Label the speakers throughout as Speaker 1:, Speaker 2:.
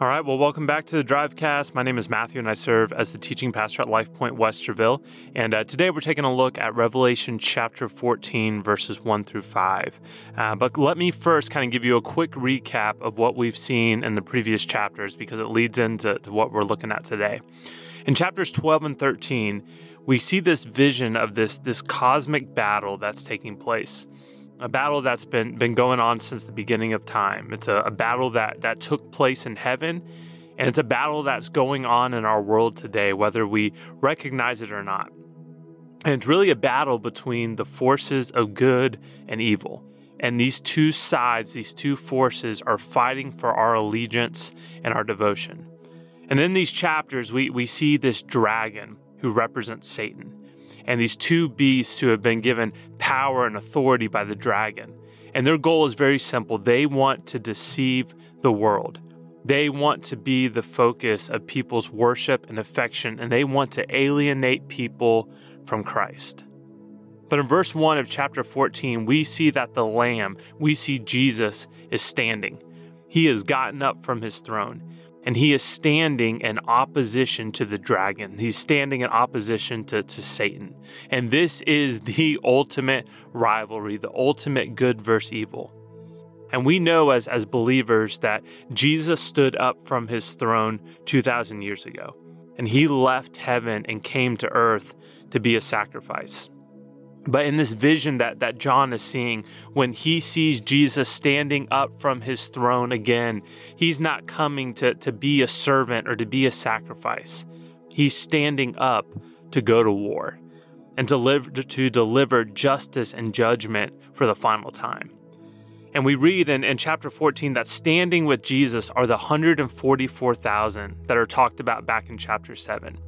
Speaker 1: All right, well, welcome back to the Drivecast. My name is Matthew, and I serve as the teaching pastor at Life Point Westerville. And uh, today we're taking a look at Revelation chapter 14, verses 1 through 5. Uh, but let me first kind of give you a quick recap of what we've seen in the previous chapters because it leads into what we're looking at today. In chapters 12 and 13, we see this vision of this, this cosmic battle that's taking place a battle that's been been going on since the beginning of time. It's a, a, battle that that took place in heaven, and it's a battle that's going on in our world today, whether we recognize it or not. And it's really a battle between the forces of good and evil. And these two sides, these two forces, are fighting for our allegiance and our devotion. And in these chapters, we, we see this dragon who represents Satan and these two beasts who have been given power and authority by the dragon. And their goal is very simple they want to deceive the world. They want to be the focus of people's worship and affection, and they want to alienate people from Christ. But in verse 1 of chapter 14, we see that the Lamb, we see Jesus, is standing. He has gotten up from his throne and he is standing in opposition to the dragon. He's standing in opposition to, to Satan. And this is the ultimate rivalry, the ultimate good versus evil. And we know as, as believers that Jesus stood up from his throne 2,000 years ago, and he left heaven and came to earth to be a sacrifice. But in this vision that, that John is seeing, when he sees Jesus standing up from his throne again, he's not coming to, to be a servant or to be a sacrifice. He's standing up to go to war and to, to deliver justice and judgment for the final time. And we read in, in chapter 14 that standing with Jesus are the 144,000 that are talked about back in chapter 7.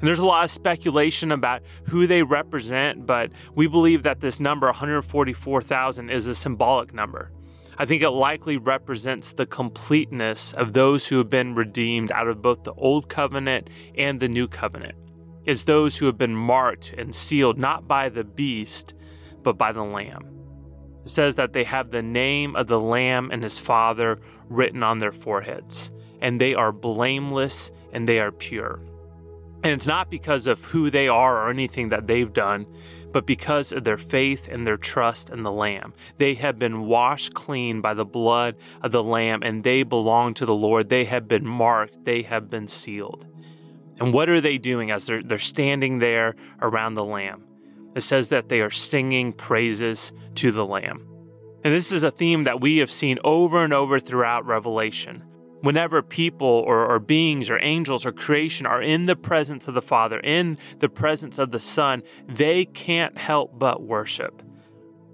Speaker 1: And there's a lot of speculation about who they represent, but we believe that this number, 144,000, is a symbolic number. I think it likely represents the completeness of those who have been redeemed out of both the Old Covenant and the New Covenant. It's those who have been marked and sealed not by the beast, but by the Lamb. It says that they have the name of the Lamb and his Father written on their foreheads, and they are blameless and they are pure. And it's not because of who they are or anything that they've done, but because of their faith and their trust in the Lamb. They have been washed clean by the blood of the Lamb and they belong to the Lord. They have been marked, they have been sealed. And what are they doing as they're, they're standing there around the Lamb? It says that they are singing praises to the Lamb. And this is a theme that we have seen over and over throughout Revelation. Whenever people or, or, beings or angels or creation are in the presence of the Father, in the presence of the Son, they can't help but worship.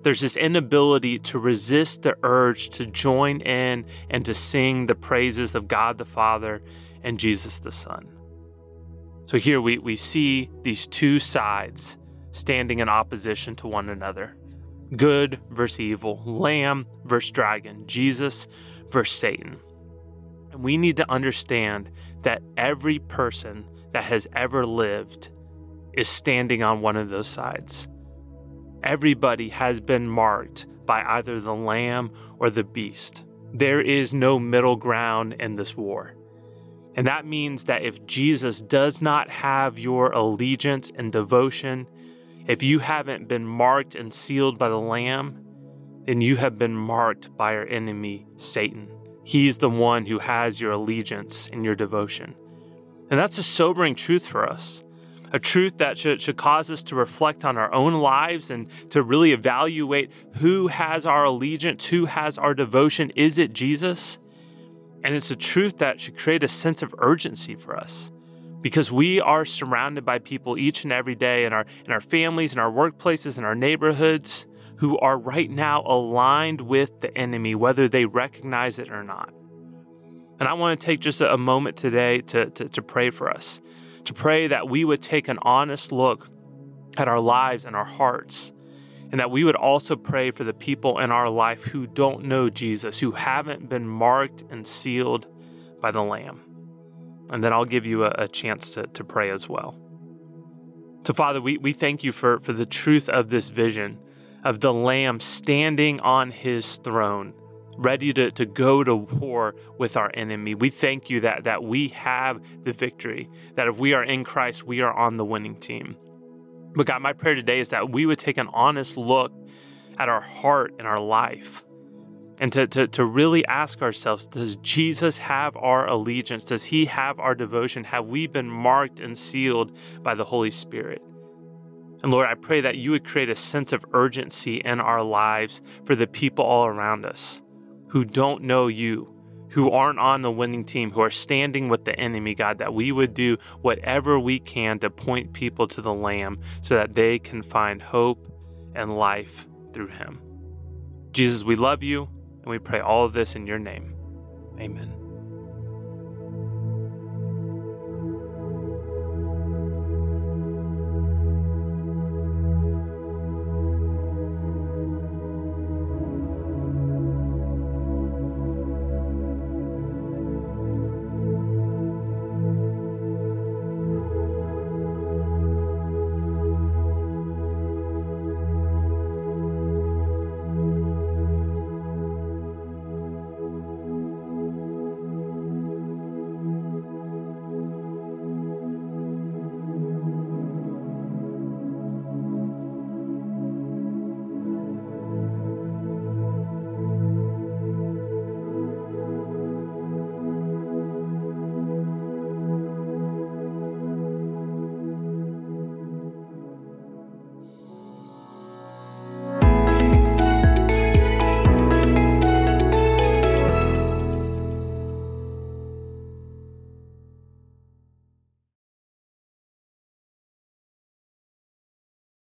Speaker 1: There's this inability to resist the urge to join in and to sing the praises of God the Father and Jesus the Son. So here we, we see these two sides standing in opposition to one another good versus evil, lamb versus dragon, Jesus versus Satan. And we need to understand that every person that has ever lived is standing on one of those sides. Everybody has been marked by either the lamb or the beast. There is no middle ground in this war. And that means that if Jesus does not have your allegiance and devotion, if you haven't been marked and sealed by the Lamb, then you have been marked by our enemy, Satan. He's the one who has your allegiance and your devotion. And that's a sobering truth for us. A truth that should, should cause us to reflect on our own lives and to really evaluate who has our allegiance, who has our devotion. Is it Jesus? And it's a truth that should create a sense of urgency for us because we are surrounded by people each and every day in our, in our families, in our workplaces, in our neighborhoods who are right now aligned with the enemy, whether they recognize it or not. And I want to take just a moment today to, to, to pray for us, to pray that we would take an honest look at our lives and our hearts, and that we would also pray for the people in our life who don't know Jesus, who haven't been marked and sealed by the Lamb. And then I'll give you a, a chance to, to pray as well. So, Father, we, we thank you for, for the truth of this vision of the Lamb standing on his throne, ready to, to go to war with our enemy. We thank you that, that we have the victory, that if we are in Christ, we are on the winning team. But God, my prayer today is that we would take an honest look at our heart and our life and to, to, to really ask ourselves Does Jesus have our allegiance? Does he have our devotion? Have we been marked and sealed by the Holy Spirit? And Lord, I pray that you would create a sense of urgency in our lives for the people all around us who don't know you, who aren't on the winning team, who are standing with the enemy, God, that we would do whatever we can to point people to the Lamb so that they can find hope and life through him. Jesus, we love you and we pray all of this in your name. Amen.